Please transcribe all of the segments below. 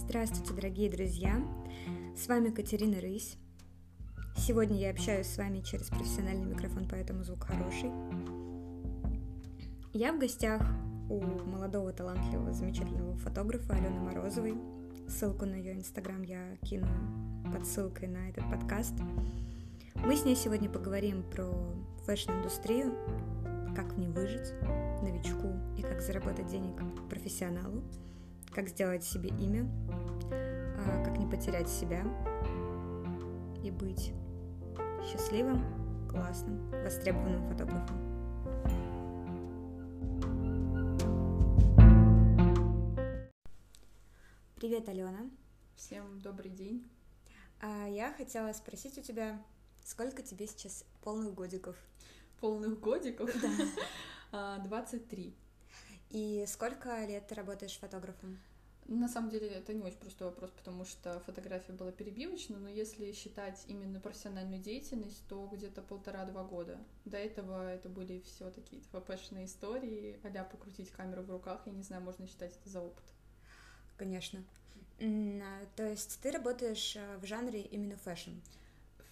Здравствуйте, дорогие друзья! С вами Катерина Рысь. Сегодня я общаюсь с вами через профессиональный микрофон, поэтому звук хороший. Я в гостях у молодого, талантливого, замечательного фотографа Алены Морозовой. Ссылку на ее инстаграм я кину под ссылкой на этот подкаст. Мы с ней сегодня поговорим про фэшн-индустрию, как в ней выжить новичку и как заработать денег профессионалу – как сделать себе имя, а, как не потерять себя и быть счастливым, классным, востребованным фотографом. Привет, Алена. Всем добрый день. А я хотела спросить у тебя, сколько тебе сейчас полных годиков? Полных годиков? Да. 23. А, и сколько лет ты работаешь фотографом? На самом деле это не очень простой вопрос, потому что фотография была перебивочна, но если считать именно профессиональную деятельность, то где-то полтора-два года. До этого это были все такие фэшные истории, а покрутить камеру в руках, я не знаю, можно считать это за опыт. Конечно. А, то есть ты работаешь э, в жанре именно фэшн?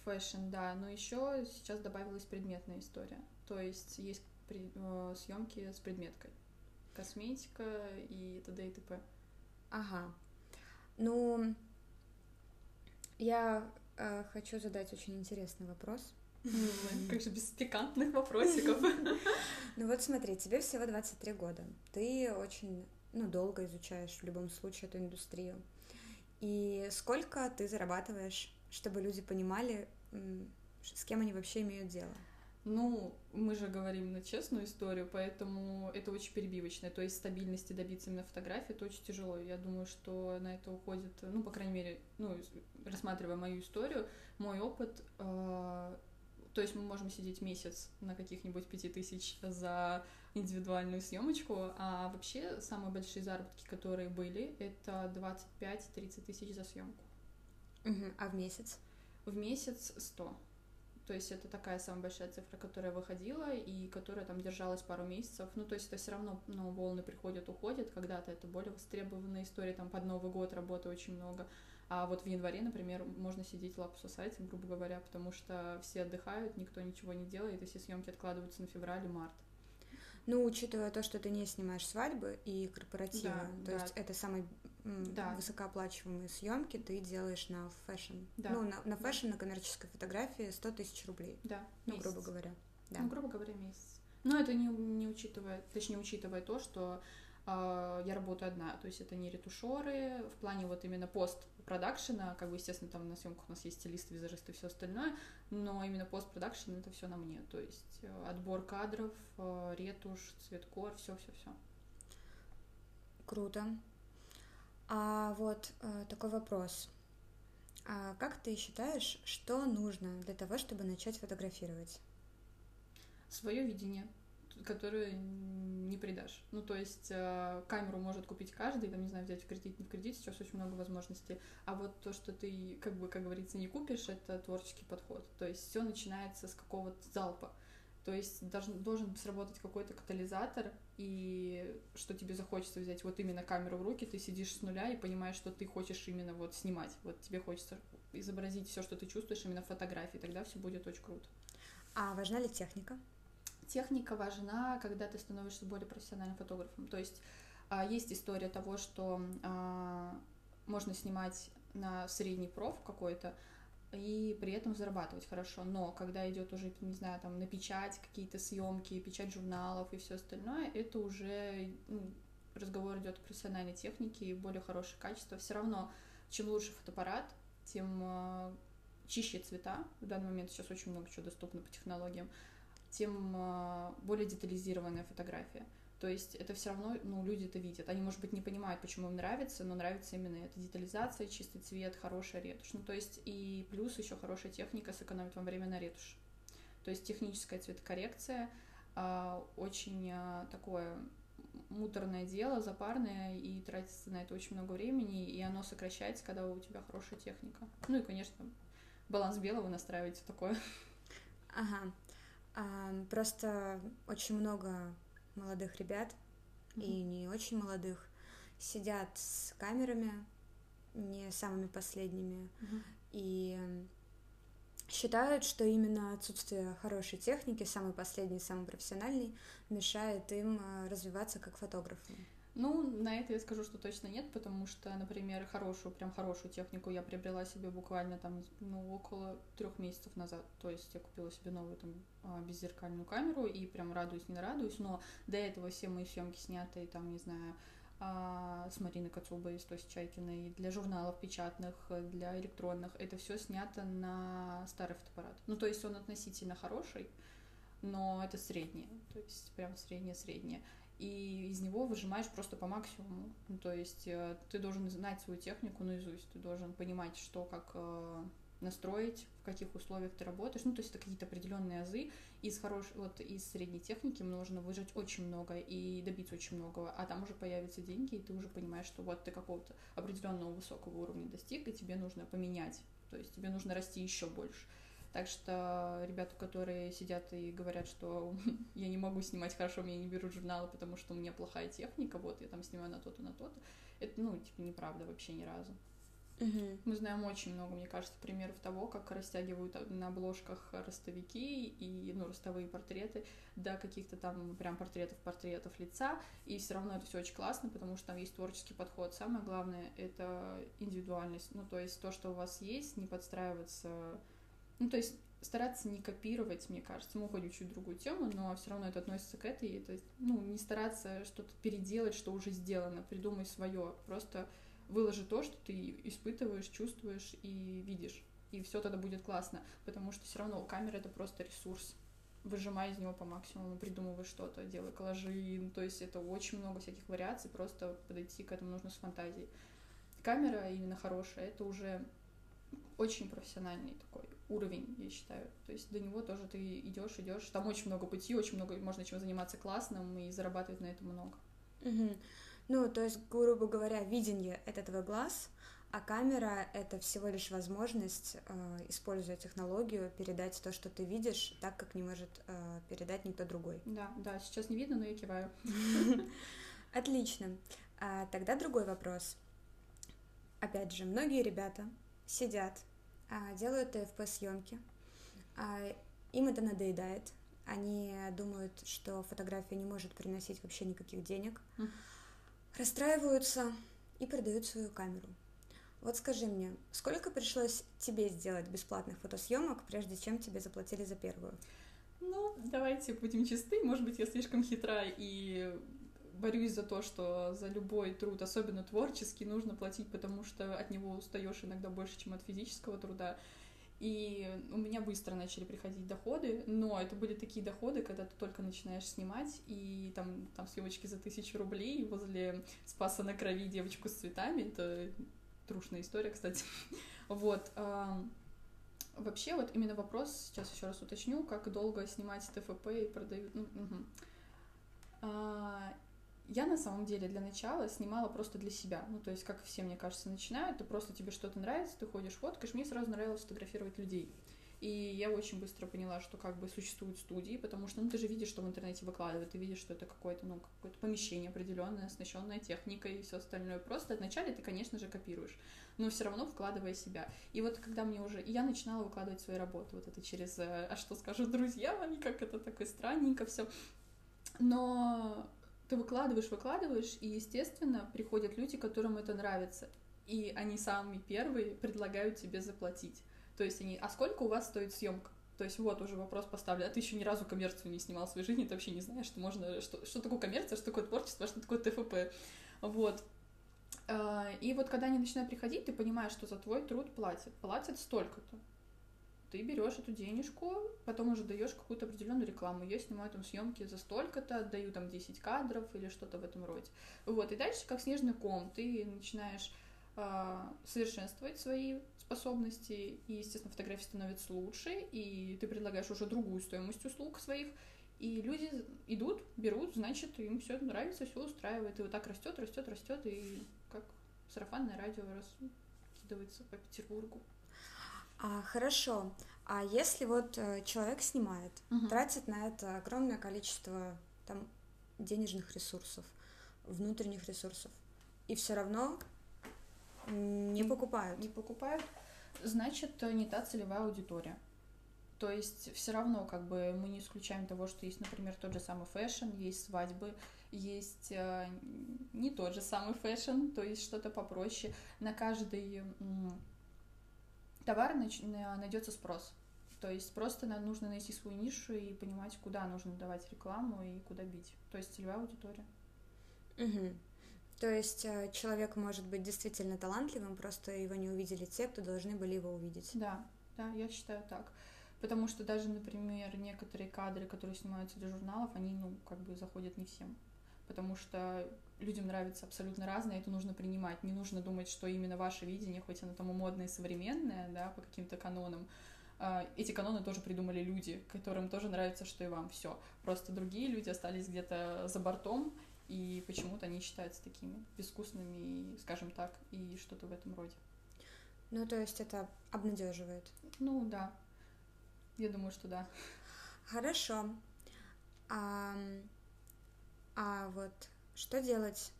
Фэшн, да, но еще сейчас добавилась предметная история. То есть есть э, съемки с предметкой косметика и т.д. и т.п. Ага. Ну, я э, хочу задать очень интересный вопрос. Как же без пикантных вопросиков. Ну вот смотри, тебе всего 23 года. Ты очень, ну, долго изучаешь в любом случае эту индустрию. И сколько ты зарабатываешь, чтобы люди понимали, с кем они вообще имеют дело? Ну, мы же говорим на честную историю, поэтому это очень перебивочное. То есть стабильности добиться именно фотографии, это очень тяжело. Я думаю, что на это уходит, ну, по крайней мере, ну, рассматривая мою историю, мой опыт, э, то есть мы можем сидеть месяц на каких-нибудь пяти тысяч за индивидуальную съемочку, а вообще самые большие заработки, которые были, это 25-30 тысяч за съемку. Угу. А в месяц? В месяц 100. То есть это такая самая большая цифра, которая выходила и которая там держалась пару месяцев. Ну, то есть это все равно, ну, волны приходят, уходят. Когда-то это более востребованная история, там под Новый год работы очень много. А вот в январе, например, можно сидеть лапу сосать, грубо говоря, потому что все отдыхают, никто ничего не делает, и все съемки откладываются на февраль и март. Ну, учитывая то, что ты не снимаешь свадьбы и корпоративы, да, то да. есть это самые да. высокооплачиваемые съемки ты делаешь на fashion. Да. Ну, на, на fashion, на коммерческой фотографии 100 тысяч рублей. Да. Ну, месяц. грубо говоря. Да. Ну, грубо говоря, месяц. Но это не, не учитывая, точнее, учитывая то, что э, я работаю одна, то есть это не ретушеры, в плане вот именно пост-продакшена, как бы, естественно, там на съемках у нас есть стилист, визажист и все остальное, но именно пост-продакшн это все на мне, то есть э, отбор кадров, э, ретушь, цветкор, все-все-все. Круто. А вот э, такой вопрос. А как ты считаешь, что нужно для того, чтобы начать фотографировать? Свое видение, которое не предашь. Ну, то есть э, камеру может купить каждый, там, не знаю, взять в кредит, не в кредит, сейчас очень много возможностей. А вот то, что ты, как бы, как говорится, не купишь, это творческий подход. То есть все начинается с какого-то залпа. То есть должен, должен сработать какой-то катализатор, и что тебе захочется взять вот именно камеру в руки, ты сидишь с нуля и понимаешь, что ты хочешь именно вот снимать. Вот тебе хочется изобразить все, что ты чувствуешь именно фотографии, тогда все будет очень круто. А важна ли техника? Техника важна, когда ты становишься более профессиональным фотографом. То есть а, есть история того, что а, можно снимать на средний проф какой-то, и при этом зарабатывать хорошо. Но когда идет уже, не знаю, там на какие-то съемки, печать журналов и все остальное, это уже ну, разговор идет о профессиональной технике и более хорошее качество. Все равно, чем лучше фотоаппарат, тем э, чище цвета. В данный момент сейчас очень много чего доступно по технологиям, тем э, более детализированная фотография. То есть это все равно, ну, люди это видят. Они, может быть, не понимают, почему им нравится, но нравится именно эта детализация, чистый цвет, хорошая ретушь. Ну, то есть и плюс еще хорошая техника сэкономит вам время на ретушь. То есть техническая цветокоррекция а, очень а, такое муторное дело, запарное, и тратится на это очень много времени, и оно сокращается, когда у тебя хорошая техника. Ну и, конечно, баланс белого настраивать такое. Ага. А, просто очень много молодых ребят mm-hmm. и не очень молодых сидят с камерами не самыми последними. Мгм. И считают, что именно отсутствие хорошей техники, самой последней, самой профессиональной, мешает им э, развиваться как фотографам. Ну, на это я скажу, что точно нет, потому что, например, хорошую, прям хорошую технику я приобрела себе буквально там, ну, около трех месяцев назад. То есть я купила себе новую там а, беззеркальную камеру и прям радуюсь, не нарадуюсь, но до этого все мои съемки снятые там, не знаю, а, с Мариной Кацубой, то есть Чайкиной, для журналов печатных, для электронных, это все снято на старый фотоаппарат. Ну, то есть он относительно хороший, но это среднее, то есть прям среднее-среднее. И из него выжимаешь просто по максимуму. Ну, то есть э, ты должен знать свою технику наизусть, ты должен понимать, что как э, настроить, в каких условиях ты работаешь. Ну, то есть это какие-то определенные азы. Из хорошей, вот из средней техники нужно выжать очень много и добиться очень многого. А там уже появятся деньги, и ты уже понимаешь, что вот ты какого-то определенного высокого уровня достиг, и тебе нужно поменять. То есть тебе нужно расти еще больше. Так что ребята, которые сидят и говорят, что я не могу снимать хорошо, меня не берут журналы, потому что у меня плохая техника, вот я там снимаю на то-то, на то-то, это, ну, типа, неправда вообще ни разу. Мы знаем очень много, мне кажется, примеров того, как растягивают на обложках ростовики и, ну, ростовые портреты до каких-то там прям портретов, портретов лица, и все равно это все очень классно, потому что там есть творческий подход. Самое главное — это индивидуальность, ну, то есть то, что у вас есть, не подстраиваться ну, то есть стараться не копировать, мне кажется. Мы уходим чуть другую тему, но все равно это относится к этой. То есть, ну, не стараться что-то переделать, что уже сделано. Придумай свое. Просто выложи то, что ты испытываешь, чувствуешь и видишь. И все тогда будет классно. Потому что все равно камера это просто ресурс. Выжимай из него по максимуму, придумывай что-то, делай коллажи. Ну, то есть это очень много всяких вариаций, просто подойти к этому нужно с фантазией. Камера именно хорошая, это уже очень профессиональный такой уровень, я считаю. То есть до него тоже ты идешь, идешь. Там очень много пути, очень много можно чем заниматься классным и зарабатывать на этом много. Угу. Ну, то есть, грубо говоря, видение — это твой глаз, а камера — это всего лишь возможность, э, используя технологию, передать то, что ты видишь, так, как не может э, передать никто другой. Да, да, сейчас не видно, но я киваю. Отлично. А, тогда другой вопрос. Опять же, многие ребята сидят, делают ТФП-съемки, а, им это надоедает, они думают, что фотография не может приносить вообще никаких денег, расстраиваются и продают свою камеру. Вот скажи мне, сколько пришлось тебе сделать бесплатных фотосъемок, прежде чем тебе заплатили за первую? Ну, давайте будем чисты. Может быть, я слишком хитра и борюсь за то, что за любой труд, особенно творческий, нужно платить, потому что от него устаешь иногда больше, чем от физического труда. И у меня быстро начали приходить доходы, но это были такие доходы, когда ты только начинаешь снимать, и там, там съемочки за тысячу рублей возле Спаса на крови девочку с цветами, это трушная история, кстати. Вот. Вообще, вот именно вопрос, сейчас еще раз уточню, как долго снимать ТФП и продают. ну, Я на самом деле для начала снимала просто для себя. Ну, то есть, как все, мне кажется, начинают, ты просто тебе что-то нравится, ты ходишь, фоткаешь. Мне сразу нравилось фотографировать людей. И я очень быстро поняла, что как бы существуют студии, потому что, ну, ты же видишь, что в интернете выкладывают, ты видишь, что это какое-то, ну, какое-то помещение определенное, оснащенное техникой и все остальное. Просто вначале ты, конечно же, копируешь, но все равно вкладывая себя. И вот когда мне уже... И я начинала выкладывать свои работы, вот это через э, «А что скажут друзья?» и как это такое странненько все. Но ты выкладываешь, выкладываешь, и, естественно, приходят люди, которым это нравится. И они самые первые предлагают тебе заплатить. То есть они, а сколько у вас стоит съемка? То есть вот уже вопрос поставлен, а ты еще ни разу коммерцию не снимал в своей жизни, ты вообще не знаешь, что можно, что, что такое коммерция, что такое творчество, что такое ТФП. Вот. А, И вот когда они начинают приходить, ты понимаешь, что за твой труд платят. Платят столько-то. Ты берешь эту денежку, потом уже даешь какую-то определенную рекламу. Я снимаю там съемки за столько-то, отдаю там 10 кадров или что-то в этом роде. Вот, и дальше, как снежный ком, ты начинаешь а, совершенствовать свои способности, и, естественно, фотографии становятся лучше, и ты предлагаешь уже другую стоимость услуг своих, и люди идут, берут, значит, им все нравится, все устраивает, и вот так растет, растет, растет, и как сарафанное радио раскидывается по Петербургу. А, хорошо. А если вот э, человек снимает, Мгм. тратит на это огромное количество там денежных ресурсов, внутренних ресурсов, и все равно Не покупают. Не покупают, значит, не та целевая аудитория. То есть все равно как бы мы не исключаем того, что есть, например, тот же самый fashion, есть свадьбы, есть э, не тот же самый fashion, то есть что-то попроще. На каждый товар найдется спрос. То есть просто нам нужно найти свою нишу и понимать, куда нужно давать рекламу и куда бить. То есть целевая аудитория. Угу. То есть э, человек может быть действительно талантливым, просто его не увидели те, кто должны были его увидеть. Да, да, я считаю так. Потому что даже, например, некоторые кадры, которые снимаются для журналов, они, ну, как бы заходят не всем. Потому что людям нравится абсолютно разное, это нужно принимать. Не нужно думать, что именно ваше видение, хоть оно там модное и современное, да, по каким-то канонам, а, эти каноны тоже придумали люди, которым тоже нравится, что и вам все. Просто другие люди остались где-то за бортом, и почему-то они считаются такими безвкусными, скажем так, и что-то в этом роде. Ну, то есть это обнадеживает. Ну, да. Я думаю, что да. Хорошо. А, а вот что делать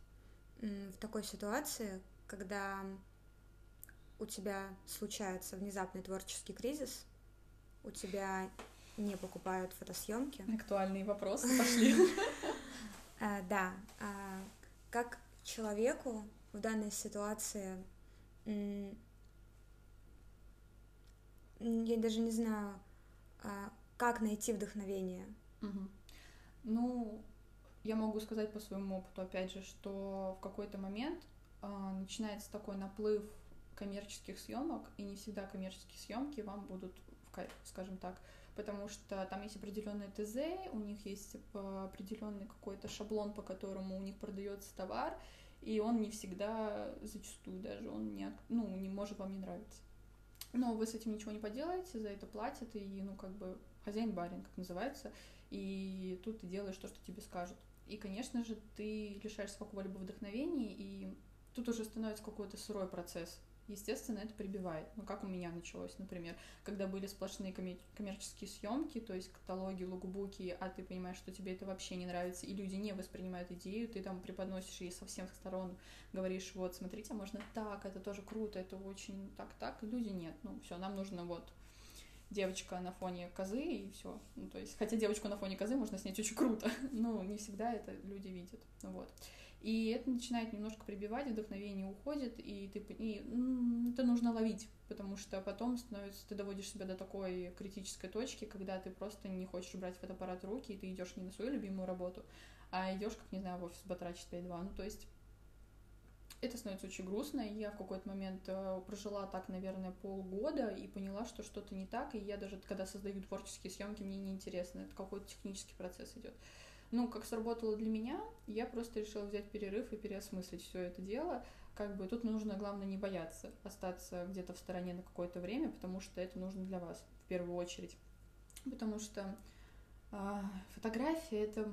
в такой ситуации, когда у тебя случается внезапный творческий кризис, у тебя не покупают фотосъемки. Актуальные вопросы пошли. А, да. А, как человеку в данной ситуации я даже не знаю, а, как найти вдохновение? Ну, я могу сказать по своему опыту, опять же, что в какой-то момент э, начинается такой наплыв коммерческих съемок, и не всегда коммерческие съемки вам будут в кайф, скажем так, потому что там есть определенные ТЗ, у них есть определенный какой-то шаблон, по которому у них продается товар, и он не всегда, зачастую даже, он не, ну, не может вам не нравиться. Но вы с этим ничего не поделаете, за это платят, и, ну, как бы, хозяин-барин, как называется, и тут ты делаешь то, что тебе скажут. И, конечно же, ты лишаешься какого-либо вдохновения, и тут уже становится какой-то сырой процесс. Естественно, это прибивает. Ну, как у меня началось, например, когда были сплошные коммерческие съемки, то есть каталоги, логбуки, а ты понимаешь, что тебе это вообще не нравится, и люди не воспринимают идею, ты там преподносишь ей со всех сторон, говоришь, вот, смотрите, а можно так, это тоже круто, это очень так-так, люди нет, ну, все, нам нужно вот девочка на фоне козы и все. Ну, то есть, хотя девочку на фоне козы можно снять очень круто, но не всегда это люди видят. Вот. И это начинает немножко прибивать, вдохновение уходит, и ты и, это нужно ловить, потому что потом становится, ты доводишь себя до такой критической точки, когда ты просто не хочешь брать фотоаппарат в руки, и ты идешь не на свою любимую работу, а идешь, как не знаю, в офис батрачить 5-2. Ну, то есть это становится очень грустно, и я в какой-то момент э, прожила так, наверное, полгода и поняла, что что-то не так, и я даже, когда создаю творческие съемки, мне неинтересно, это какой-то технический процесс идет. Ну, как сработало для меня, я просто решила взять перерыв и переосмыслить все это дело. Как бы тут нужно, главное, не бояться остаться где-то в стороне на какое-то время, потому что это нужно для вас в первую очередь. Потому что э, фотография это,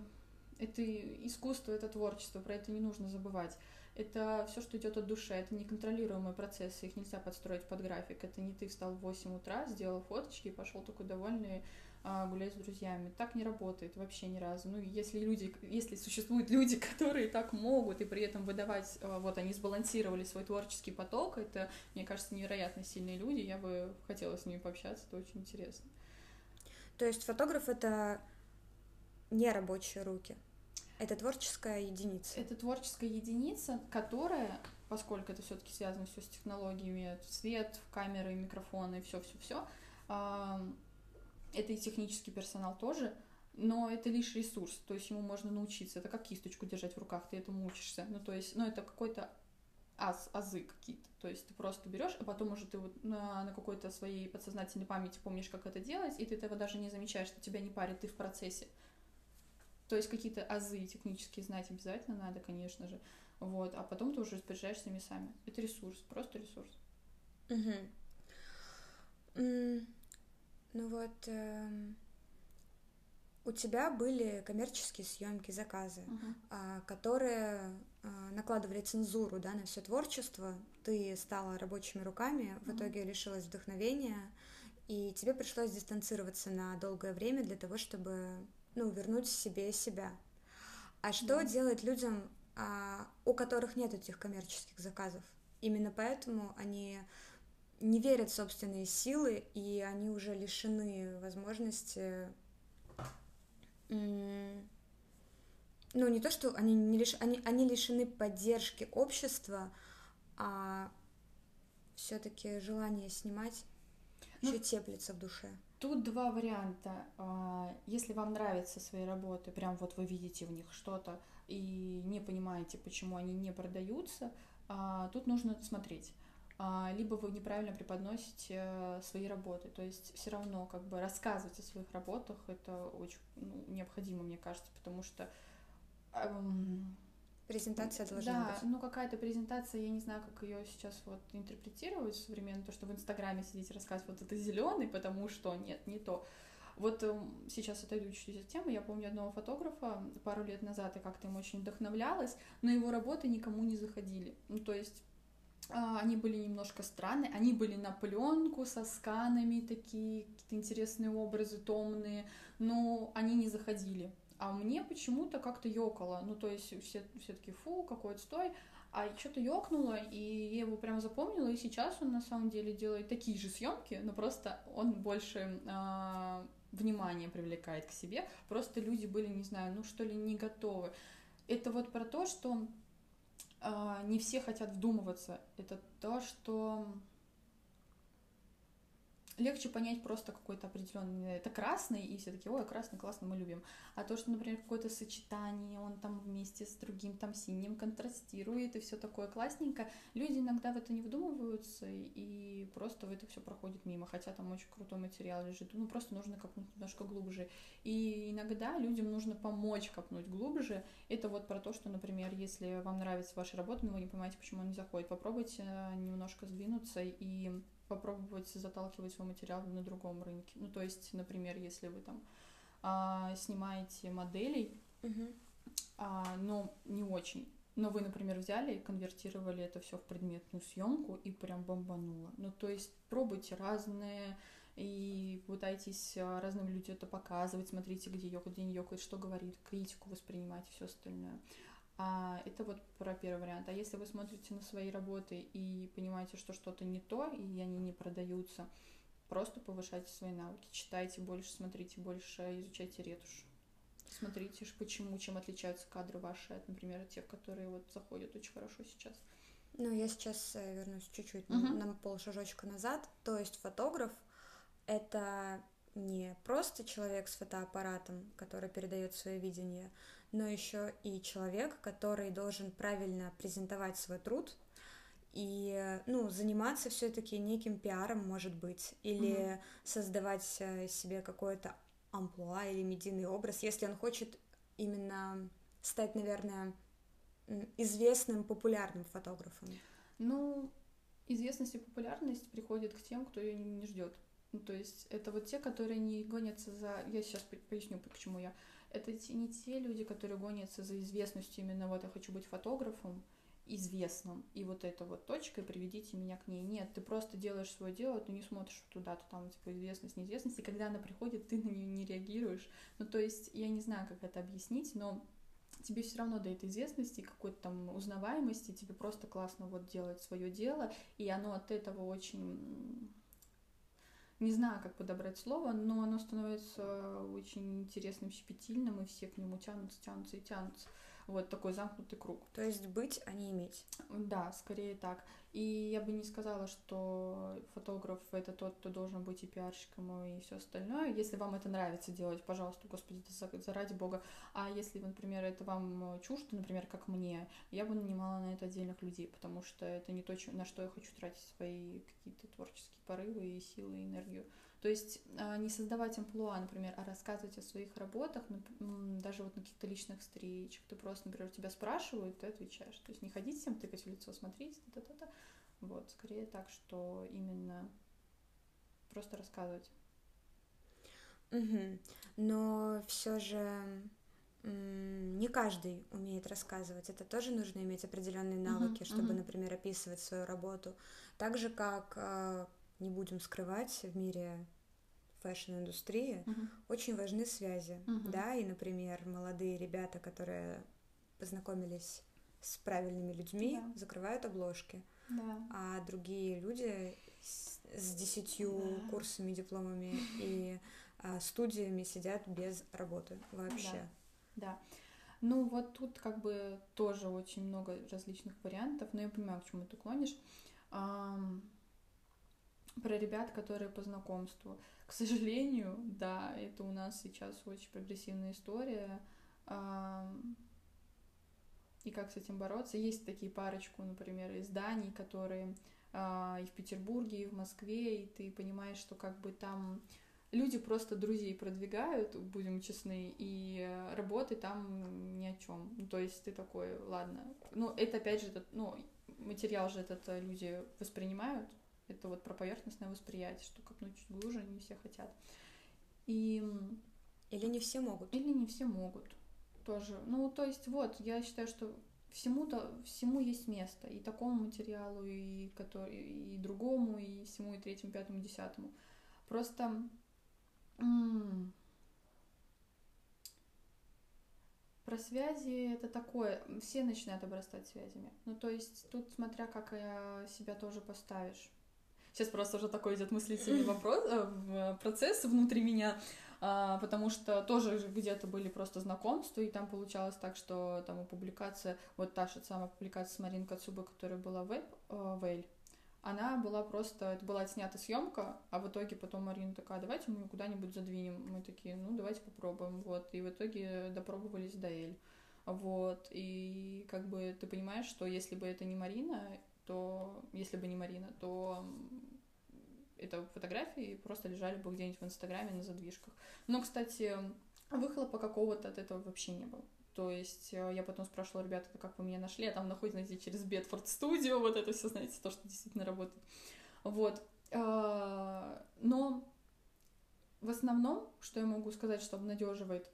это искусство, это творчество, про это не нужно забывать это все, что идет от души, это неконтролируемые процессы, их нельзя подстроить под график. Это не ты встал в 8 утра, сделал фоточки и пошел такой довольный а, гулять с друзьями. Так не работает вообще ни разу. Ну, если люди, если существуют люди, которые так могут и при этом выдавать, а, вот они сбалансировали свой творческий поток, это, мне кажется, невероятно сильные люди, я бы хотела с ними пообщаться, это очень интересно. То есть фотограф это не рабочие руки? Это творческая единица. Это творческая единица, которая, поскольку это все-таки связано все с технологиями, свет, камеры, микрофоны, все-все-все, это и технический персонал тоже, но это лишь ресурс, то есть ему можно научиться. Это как кисточку держать в руках, ты этому учишься. Ну, то есть, ну, это какой-то аз, азы какие-то. То есть ты просто берешь, а потом уже ты вот на, на какой-то своей подсознательной памяти помнишь, как это делать, и ты этого даже не замечаешь, что тебя не парит, ты в процессе. То есть какие-то азы технические знать обязательно надо, конечно же. Вот, а потом ты уже распоряжаешься ими сами. Это ресурс, просто ресурс. Угу. Mm, ну вот, э, у тебя были коммерческие съемки, заказы, uh-huh. э, которые э, накладывали цензуру да, на все творчество. Ты стала рабочими руками, в uh-huh. итоге лишилась вдохновения, и тебе пришлось дистанцироваться на долгое время для того, чтобы ну, вернуть себе себя. А что mm. делать людям, а, у которых нет этих коммерческих заказов? именно поэтому они не верят в собственные силы, и они уже лишены возможности ну, не то, что они, не лиш... они, они лишены поддержки общества, а все-таки желание снимать ну, еще теплится в душе. Тут два варианта. А, если вам нравятся свои работы, прям вот вы видите в них что-то и не понимаете, почему они не продаются, а, тут нужно смотреть. А, либо вы неправильно преподносите э, свои работы. То есть все равно как бы рассказывать о своих работах это очень ну, необходимо, мне кажется, потому что эм, Презентация должна да, быть. Да, ну какая-то презентация, я не знаю, как ее сейчас вот интерпретировать современно, то, что в Инстаграме сидите рассказывать, вот это зеленый, потому что нет, не то. Вот э, сейчас отойду чуть-чуть от темы. Я помню одного фотографа пару лет назад, и как-то им очень вдохновлялась, но его работы никому не заходили. Ну, то есть а, они были немножко странные, они были на пленку со сканами такие, какие-то интересные образы томные, но они не заходили. А мне почему-то как-то ёкало, ну то есть все, все таки фу, какой отстой, а что-то ёкнуло, и я его прям запомнила, и сейчас он на самом деле делает такие же съемки, но просто он больше э, внимания привлекает к себе, просто люди были, не знаю, ну что ли, не готовы. Это вот про то, что а, не все хотят вдумываться. Это то, что легче понять просто какой-то определенный, это красный, и все таки ой, красный, классно, мы любим. А то, что, например, какое-то сочетание, он там вместе с другим, там синим контрастирует, и все такое классненько, люди иногда в это не вдумываются, и просто в это все проходит мимо, хотя там очень крутой материал лежит, ну, просто нужно копнуть немножко глубже. И иногда людям нужно помочь копнуть глубже. Это вот про то, что, например, если вам нравится ваша работа, но вы не понимаете, почему она не заходит, попробуйте немножко сдвинуться и попробовать заталкивать свой материал на другом рынке. Ну, то есть, например, если вы там а, снимаете моделей, угу. а, но не очень, но вы, например, взяли и конвертировали это все в предметную съемку и прям бомбануло. Ну, то есть пробуйте разные и пытайтесь а, разным людям это показывать, смотрите, где ёкает, где не ёкает, что говорит, критику воспринимать и все остальное. А, это вот про первый вариант. А если вы смотрите на свои работы и понимаете, что что-то не то, и они не продаются, просто повышайте свои навыки. Читайте больше, смотрите больше, изучайте ретушь. Смотрите, почему, чем отличаются кадры ваши от, например, тех, которые вот заходят очень хорошо сейчас. Ну, я сейчас э, вернусь чуть-чуть uh-huh. на полшажочка назад. То есть фотограф — это не просто человек с фотоаппаратом, который передает свое видение, но еще и человек, который должен правильно презентовать свой труд и ну, заниматься все-таки неким пиаром, может быть, или mm-hmm. создавать э, себе какое-то амплуа или медийный образ, если он хочет именно стать, наверное, известным, популярным фотографом. Ну, известность и популярность приходит к тем, кто ее не ждет. Ну, то есть это вот те, которые не гонятся за... Я сейчас поясню, почему я это не те люди, которые гонятся за известностью, именно вот я хочу быть фотографом, известным, и вот эта вот точка, и приведите меня к ней. Нет, ты просто делаешь свое дело, ты не смотришь туда-то, там, типа, известность, неизвестность, и когда она приходит, ты на нее не реагируешь. Ну, то есть, я не знаю, как это объяснить, но тебе все равно этой известности, какой-то там узнаваемости, тебе просто классно вот делать свое дело, и оно от этого очень не знаю, как подобрать слово, но оно становится очень интересным, щепетильным, и все к нему тянутся, тянутся и тянутся. Вот такой замкнутый круг. То есть быть, а не иметь. Да, скорее так. И я бы не сказала, что фотограф это тот, кто должен быть и пиарщиком, и все остальное. Если вам это нравится делать, пожалуйста, господи, заради бога. А если, например, это вам чуждо, например, как мне, я бы нанимала на это отдельных людей, потому что это не то, на что я хочу тратить свои какие-то творческие порывы и силы, и энергию. То есть а, не создавать амплуа, например, а рассказывать о своих работах, даже вот на каких-то личных встречах. Ты просто, например, тебя спрашивают, ты отвечаешь. То есть не ходить всем тыкать в лицо, смотрите, та-та-та. Вот, скорее так, что именно просто рассказывать. Угу. Но все же не каждый умеет рассказывать. Это тоже нужно иметь определенные навыки, uh-huh, чтобы, uh-huh. например, описывать свою работу. Так же, как а, не будем скрывать, в мире fashion-индустрии угу. очень важны связи, uh-huh. да, и, например, молодые ребята, которые познакомились с правильными людьми, yeah. закрывают обложки. Да. а другие люди с, с десятью Да. курсами, дипломами и а, студиями сидят без работы вообще. Да. Ну, вот тут как бы тоже очень много различных вариантов, но я понимаю, к чему ты клонишь. Про ребят, которые по знакомству. К сожалению, да, это у нас сейчас очень прогрессивная история. И как с этим бороться? Есть такие парочку, например, изданий, которые а, и в Петербурге, и в Москве, и ты понимаешь, что как бы там люди просто друзей продвигают, будем честны, и работы там ни о чем. Ну, то есть ты такой, ладно. Ну, это опять же, этот, ну, материал же этот э, люди воспринимают. Это вот про поверхностное восприятие, что копнуть чуть глубже не все хотят. И Или не все могут. или не все могут тоже. Ну, то есть вот, я считаю, что всему-то, всему есть место. И такому материалу, и, который, и другому, и всему, и третьему, пятому, десятому. Просто м, про связи это такое, все начинают обрастать связями. Ну, то есть тут смотря как э, себя тоже поставишь. Сейчас просто уже такой идет мыслительный вопрос, э, в- процесс внутри меня, а, потому что тоже же где-то были просто знакомства, и там получалось так, что там публикация, вот та же самая публикация с Мариной Кацубой, которая была в э, Вейль, она была просто, это была отснята съемка, а в итоге потом Марина такая, давайте мы ее куда-нибудь задвинем. Мы такие, ну давайте попробуем, вот. И в итоге допробовались до Эль. Вот, и как бы ты понимаешь, что если бы это не Марина, то если бы не Марина, то это фотографии просто лежали бы где-нибудь в Инстаграме на задвижках. Но, кстати, выхлопа какого-то от этого вообще не было. То есть э, я потом спрашивала, ребята, «Это как вы меня нашли, а там находится, знаете, через Бедфорд студио, вот это все, знаете, то, что действительно работает. Вот. Э, Но в основном, что я могу сказать, что обнадеживает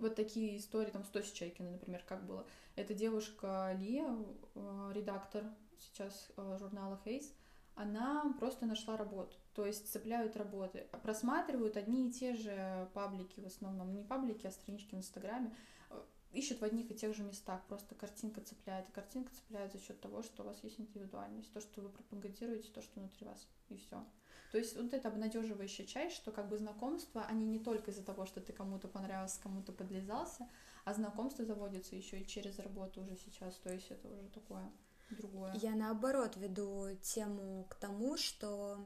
вот такие истории, там, с Тоси Чайкиной, например, как было. Это девушка Лия, э, редактор сейчас э, журнала Хейс, она просто нашла работу. То есть цепляют работы. Просматривают одни и те же паблики в основном. Не паблики, а странички в Инстаграме. Э, Ищут в одних и тех же местах. Просто картинка цепляет. И картинка цепляет за счет того, что у вас есть индивидуальность. То, что вы пропагандируете, то, что внутри вас. И все. То есть вот это обнадеживающая часть, что как бы знакомства, они не только из-за того, что ты кому-то понравился, кому-то подлизался, а знакомства заводятся еще и через работу уже сейчас. То есть это уже такое другое. Я наоборот веду тему к тому, что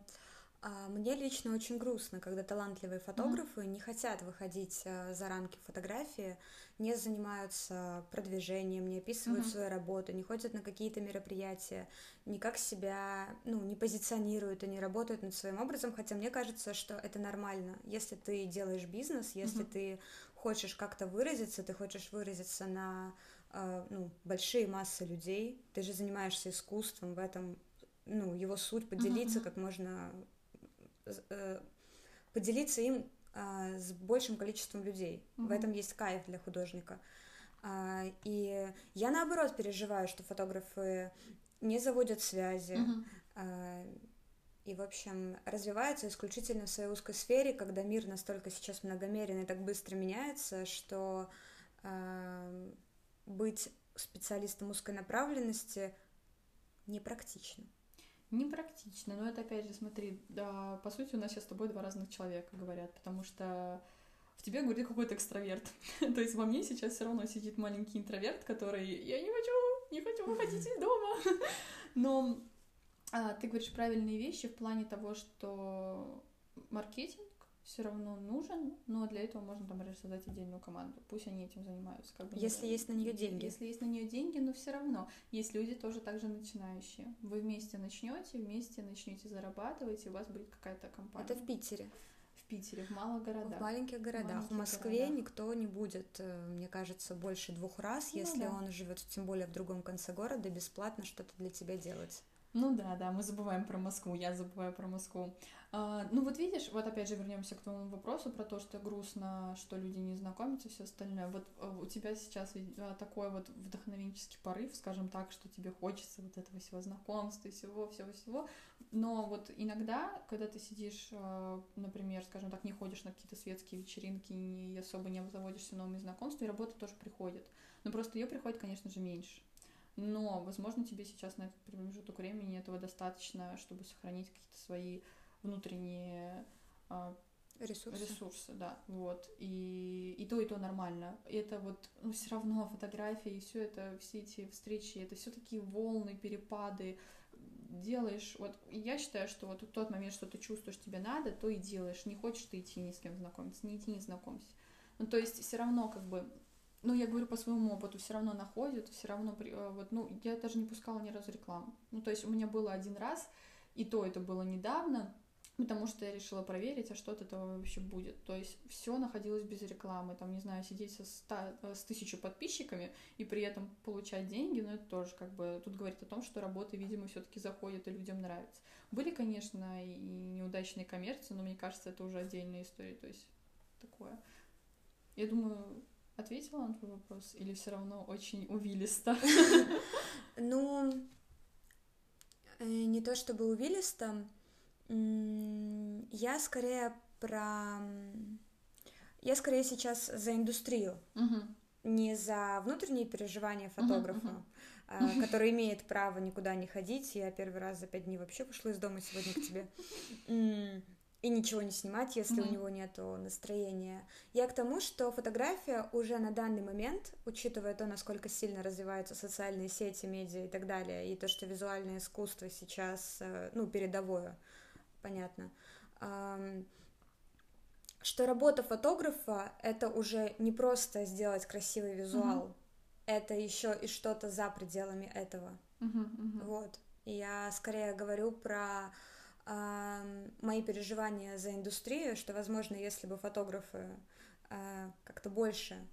мне лично очень грустно, когда талантливые фотографы не хотят выходить а, за рамки фотографии, не занимаются продвижением, не описывают Мгм. свои работы, не ходят на какие-то мероприятия, никак себя, ну, не позиционируют и не работают над своим образом, хотя мне кажется, что это нормально. Если ты делаешь бизнес, если Мгм. ты хочешь как-то выразиться, ты хочешь выразиться на а, ну, большие массы людей, ты же занимаешься искусством, в этом, ну, его суть поделиться мгм. как можно, поделиться им а, с большим количеством людей. В Мгм. этом есть кайф для художника. А, И я наоборот переживаю, что фотографы не заводят связи, а, и, в общем, развиваются исключительно в своей узкой сфере, когда мир настолько сейчас многомерен и так быстро меняется, что а, быть специалистом узкой направленности непрактично. Непрактично, но это опять же, смотри, да, по сути у нас сейчас с тобой два разных человека говорят, потому что в тебе говорит какой-то экстраверт. То есть во мне сейчас все равно сидит маленький интроверт, который я не хочу, не хочу выходить из дома. Но а, ты говоришь правильные вещи в плане того, что маркетинг все равно нужен, но для этого можно там создать отдельную команду. Пусть они этим занимаются. Как бы, Если есть на нее деньги. Если есть на нее деньги, но все равно есть люди тоже также начинающие. Вы вместе начнете, вместе начнете зарабатывать, и у вас будет какая-то компания. Это в Питере. в Питере, в малых городах. В маленьких городах. маленьких в Москве городах. никто не будет, э, мне кажется, больше двух раз, Ну если да. он живет, тем более в другом конце города, бесплатно что-то для тебя делать. Ну да, да, мы забываем про Москву, я забываю про Москву. А, ну вот видишь, вот опять же вернемся к твоему вопросу про то, что грустно, что люди не знакомятся, все остальное. Вот а, у тебя сейчас а, такой вот вдохновенческий порыв, скажем так, что тебе хочется вот этого всего знакомства и всего, всего, всего. Но вот иногда, когда ты сидишь, а, например, скажем так, не ходишь на какие-то светские вечеринки, не особо не заводишься новыми знакомствами, работа тоже приходит. Но просто ее приходит, конечно же, меньше. но, возможно, тебе сейчас на этот промежуток времени этого достаточно, чтобы сохранить какие-то свои внутренние а, ресурсы. ресурсы, да, вот, и, и то, и то нормально. Это вот, ну, все равно фотографии, и все это, все эти встречи, это все такие волны, перепады, делаешь, вот, я считаю, что вот в тот момент, что ты чувствуешь, тебе надо, то и делаешь, не хочешь ты идти ни с кем знакомиться, не идти, не знакомься. Ну, то есть все равно как бы ну, я говорю по своему опыту, все равно находят, все равно, э, вот, ну, я даже не пускала ни разу рекламу. Ну, то есть у меня было один раз, и то это было недавно, потому что я решила проверить, а что от этого вообще будет. То есть все находилось без рекламы, там, не знаю, сидеть со 100, э, с тысячу подписчиками и при этом получать деньги, но это тоже как бы тут говорит о том, что работы, видимо, все-таки заходят и людям нравится. Были, конечно, и неудачные коммерции, но мне кажется, это уже отдельная история, то есть такое. Я думаю, Ответила на твой вопрос или все равно очень увилисто? Ну, э, не то чтобы увилисто, я скорее про... Я скорее сейчас за индустрию, не за внутренние переживания фотографа, а, который имеет право никуда не ходить. Я первый раз за пять дней вообще вышла из дома сегодня к тебе и ничего не снимать, если mm-hmm. у него нет настроения. Я к тому, что фотография уже на данный момент, учитывая то, насколько сильно развиваются социальные сети, медиа и так далее, и то, что визуальное искусство сейчас, э, ну, передовое, понятно, что работа фотографа это уже не просто сделать красивый визуал, mm-hmm. это еще и что-то за пределами этого. Mm-hmm, mm-hmm. Вот. Я скорее говорю про мои переживания за индустрию, что, возможно, если бы фотографы а, как-то больше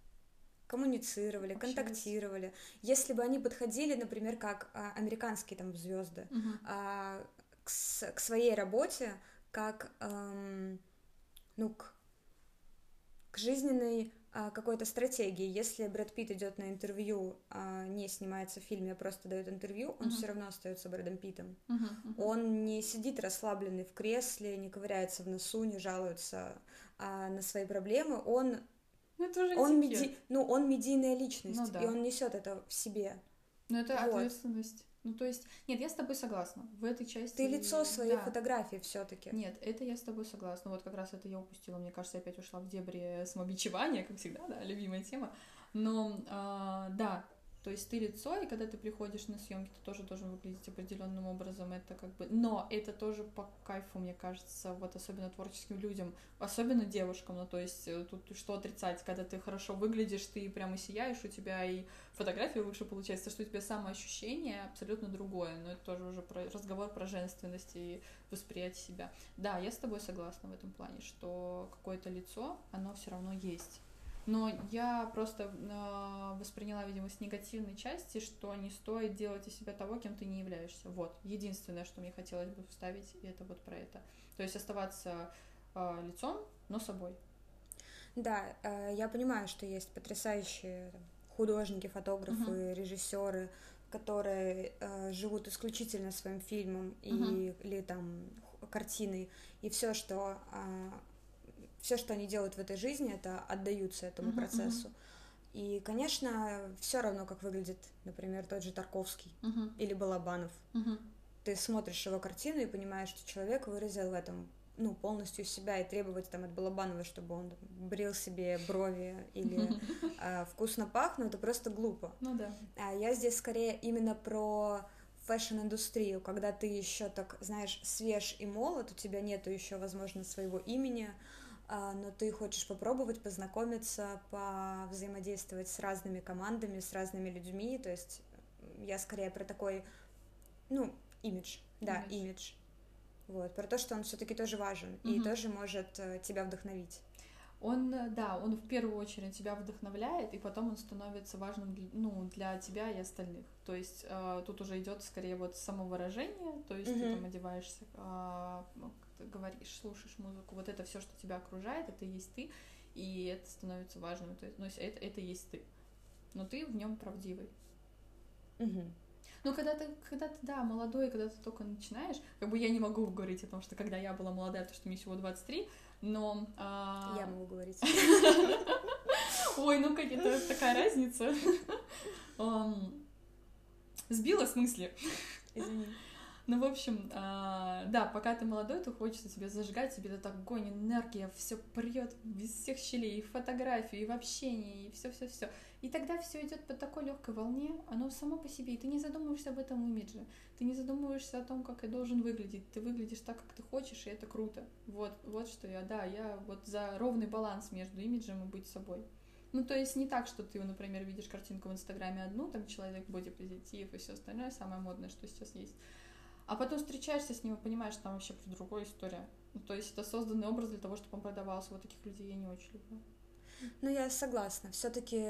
коммуницировали, Общались. контактировали, если бы они подходили, например, как а, американские там звезды угу. К, к своей работе, как ну к, к жизненной а, какой-то стратегии. Если Брэд Питт идет на интервью, а не снимается в фильме, а просто дает интервью, он uh-huh. все равно остается Брэдом Питтом. Uh-huh, uh-huh. Он не сидит расслабленный в кресле, не ковыряется в носу, не жалуется а, на свои проблемы. Он ну, это уже он, меди... ну, он медийная личность, ну, да. и он несет это в себе. Ну, это вот. ответственность. Ну, то есть, нет, я с тобой согласна. В этой части... Ты лицо своей да. фотографии все таки Нет, это я с тобой согласна. Вот как раз это я упустила. Мне кажется, я опять ушла в дебри самобичевания, как всегда, да, любимая тема. Но, э, да, то есть ты лицо, и когда ты приходишь на съемки, ты тоже должен выглядеть определенным образом. Это как бы. Но это тоже по кайфу, мне кажется, вот особенно творческим людям, особенно девушкам. Ну, то есть э, тут что отрицать, когда ты хорошо выглядишь, ты прямо сияешь, у тебя и фотография лучше получается, что у тебя самоощущение абсолютно другое. Но это тоже уже про разговор про женственность и восприятие себя. Да, я с тобой согласна в этом плане, что какое-то лицо, оно все равно есть. Но я просто э, восприняла, видимо, с негативной части, что не стоит делать из себя того, кем ты не являешься. Вот. Единственное, что мне хотелось бы вставить, это вот про это. То есть оставаться э, лицом, но собой. Да, э, я понимаю, что есть потрясающие художники, фотографы, uh-huh. режиссеры, которые э, живут исключительно своим фильмом и, uh-huh. или там картиной, и все, что э, все, что они делают в этой жизни, это отдаются этому uh-huh, процессу. Uh-huh. И, конечно, все равно, как выглядит, например, тот же Тарковский uh-huh. или Балабанов. Uh-huh. Ты смотришь его картину и понимаешь, что человек выразил в этом ну, полностью себя и требовать там от Балабанова, чтобы он брил себе брови или э, вкусно пахнул, это просто глупо. Ну да. А я здесь скорее именно про fashion-индустрию, когда ты еще так, знаешь, свеж и молод, у тебя нету еще, возможно, своего имени, но ты хочешь попробовать познакомиться, взаимодействовать с разными командами, с разными людьми, то есть я скорее про такой, ну, имидж, да, имидж. имидж. Вот, про то, что он все-таки тоже важен угу. и тоже может э, тебя вдохновить. Он, э, да, он в первую очередь тебя вдохновляет, и потом он становится важным для, ну, для тебя и остальных. То есть э, тут уже идет скорее вот самовыражение, то есть угу. ты там одеваешься, э, говоришь, слушаешь музыку, вот это все, что тебя окружает, это есть ты, и это становится важным. То есть, ну, это, это есть ты. Но ты в нем правдивый. Угу. Ну, когда ты, когда ты, да, молодой, когда ты только начинаешь, как бы я не могу говорить о том, что когда я была молодая, то что мне всего 23, но... А... Я могу говорить. Ой, ну какая-то такая разница. Сбила с мысли. Извини. Ну, в общем, а, да, пока ты молодой, то хочется тебе зажигать, тебе этот огонь, энергия, все прет без всех щелей, и фотографии, и в общении, и все, все, все. И тогда все идет по такой легкой волне, оно само по себе, и ты не задумываешься об этом имидже, ты не задумываешься о том, как я должен выглядеть, ты выглядишь так, как ты хочешь, и это круто. Вот, вот что я, да, я вот за ровный баланс между имиджем и быть собой. Ну, то есть не так, что ты, например, видишь картинку в Инстаграме одну, там человек бодипозитив и все остальное, самое модное, что сейчас есть. А потом встречаешься с ним и понимаешь, что там вообще про другая история. Ну, то есть это созданный образ для того, чтобы он продавался. Вот таких людей я не очень люблю. Ну, я согласна. Все-таки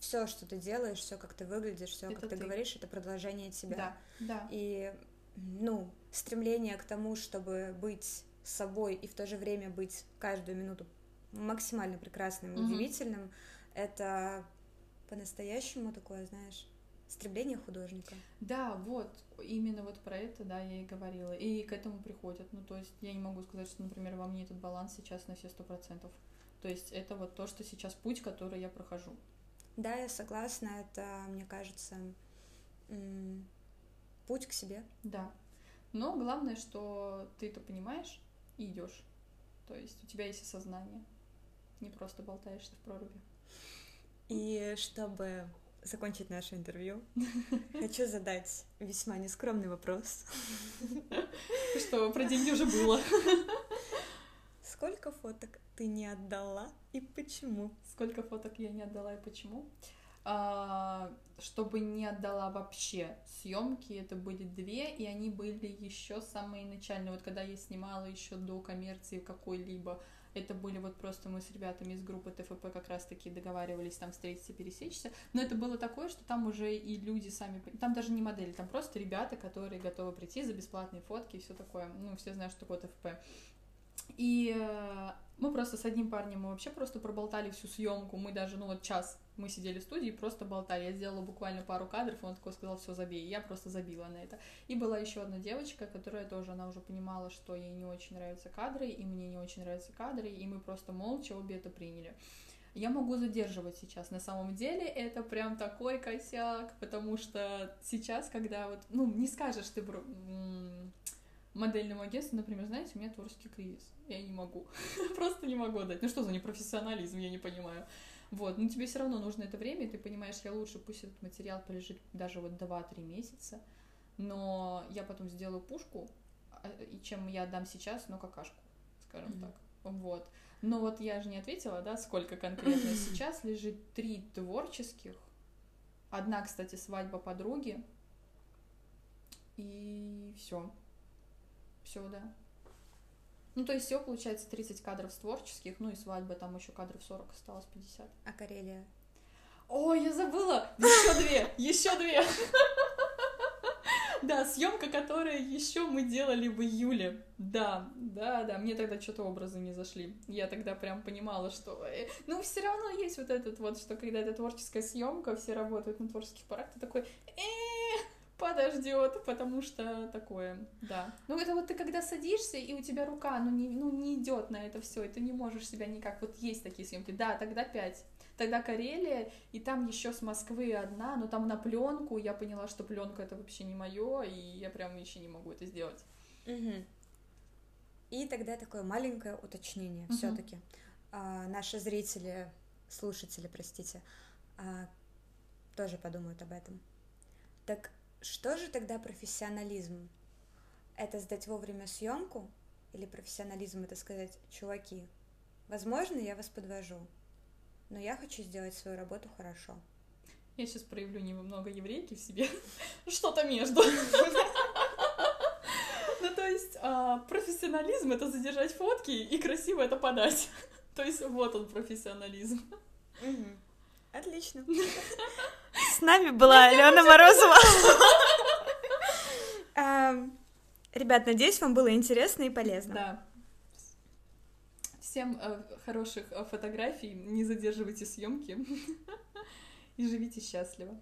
все, что ты делаешь, все, как ты выглядишь, все, как ты, ты говоришь, это продолжение тебя. Да, да. И, ну, стремление к тому, чтобы быть собой и в то же время быть каждую минуту максимально прекрасным и удивительным, это по-настоящему такое, знаешь, стремление художника. Да, вот, именно вот про это, да, я и говорила. И к этому приходят. Ну, то есть я не могу сказать, что, например, во мне этот баланс сейчас на все сто процентов. То есть это вот то, что сейчас путь, который я прохожу. Да, я согласна. Это, мне кажется, путь к себе. Да. Но главное, что ты это понимаешь и идешь. То есть у тебя есть осознание. Не просто болтаешься в проруби. И чтобы закончить наше интервью, хочу задать весьма нескромный вопрос. Что, про деньги уже было. Сколько фоток ты не отдала и почему? Сколько фоток я не отдала и почему? А, чтобы не отдала вообще съемки, это были две, и они были еще самые начальные. Вот когда я снимала еще до коммерции какой-либо, это были вот просто мы с ребятами из группы ТФП как раз-таки договаривались там встретиться, пересечься. Но это было такое, что там уже и люди сами... Там даже не модели, там просто ребята, которые готовы прийти за бесплатные фотки и все такое. Ну, все знают, что такое ТФП. И э, мы просто с одним парнем мы вообще просто проболтали всю съемку. Мы даже, ну вот час мы сидели в студии и просто болтали. Я сделала буквально пару кадров, и он такой сказал, все, забей. Я просто забила на это. И была еще одна девочка, которая тоже, она уже понимала, что ей не очень нравятся кадры, и мне не очень нравятся кадры, и мы просто молча обе это приняли. Я могу задерживать сейчас. На самом деле это прям такой косяк, потому что сейчас, когда вот, ну, не скажешь ты модельному агентству, например, знаете, у меня творческий кризис. Я не могу. Просто не могу дать. Ну что за непрофессионализм, я не понимаю. Вот, но тебе все равно нужно это время, и ты понимаешь, я лучше пусть этот материал полежит даже вот 2-3 месяца, но я потом сделаю пушку, а, и чем я отдам сейчас, но какашку, скажем mm-hmm. так. Вот. Но вот я же не ответила, да, сколько конкретно. Сейчас лежит три творческих. Одна, кстати, свадьба подруги. И все. Все, да. Ну, то есть всего получается 30 кадров с творческих, ну и свадьба, там еще кадров 40 осталось, 50. А Карелия? О, я забыла! Еще две! Еще две! Да, съемка, которая еще мы делали в июле. Да, да, да, мне тогда что-то образы не зашли. Я тогда прям понимала, что... Э, ну, все равно есть вот этот вот, что когда это творческая съемка, все работают на творческих порах, ты такой, э подождет, потому что такое, да. Ну, это вот ты когда садишься, и у тебя рука, ну, не, ну, не идет на это все, и ты не можешь себя никак, вот есть такие съемки, да, тогда пять. Тогда Карелия, и там еще с Москвы одна, но там на пленку, я поняла, что пленка это вообще не мое, и я прям еще не могу это сделать. Угу. И тогда такое маленькое уточнение угу. все-таки. А, наши зрители, слушатели, простите, а, тоже подумают об этом. Так что же тогда профессионализм? Это сдать вовремя съемку? Или профессионализм это сказать, чуваки, возможно, я вас подвожу, но я хочу сделать свою работу хорошо. Я сейчас проявлю немного еврейки в себе, что-то между. Ну, то есть, а, профессионализм — это задержать фотки и красиво это подать. То есть, вот он, профессионализм. Отлично. С нами была Алена Морозова. Ребят, надеюсь, вам было интересно и полезно. Да. Всем э, хороших э, фотографий, не задерживайте съемки и живите счастливо.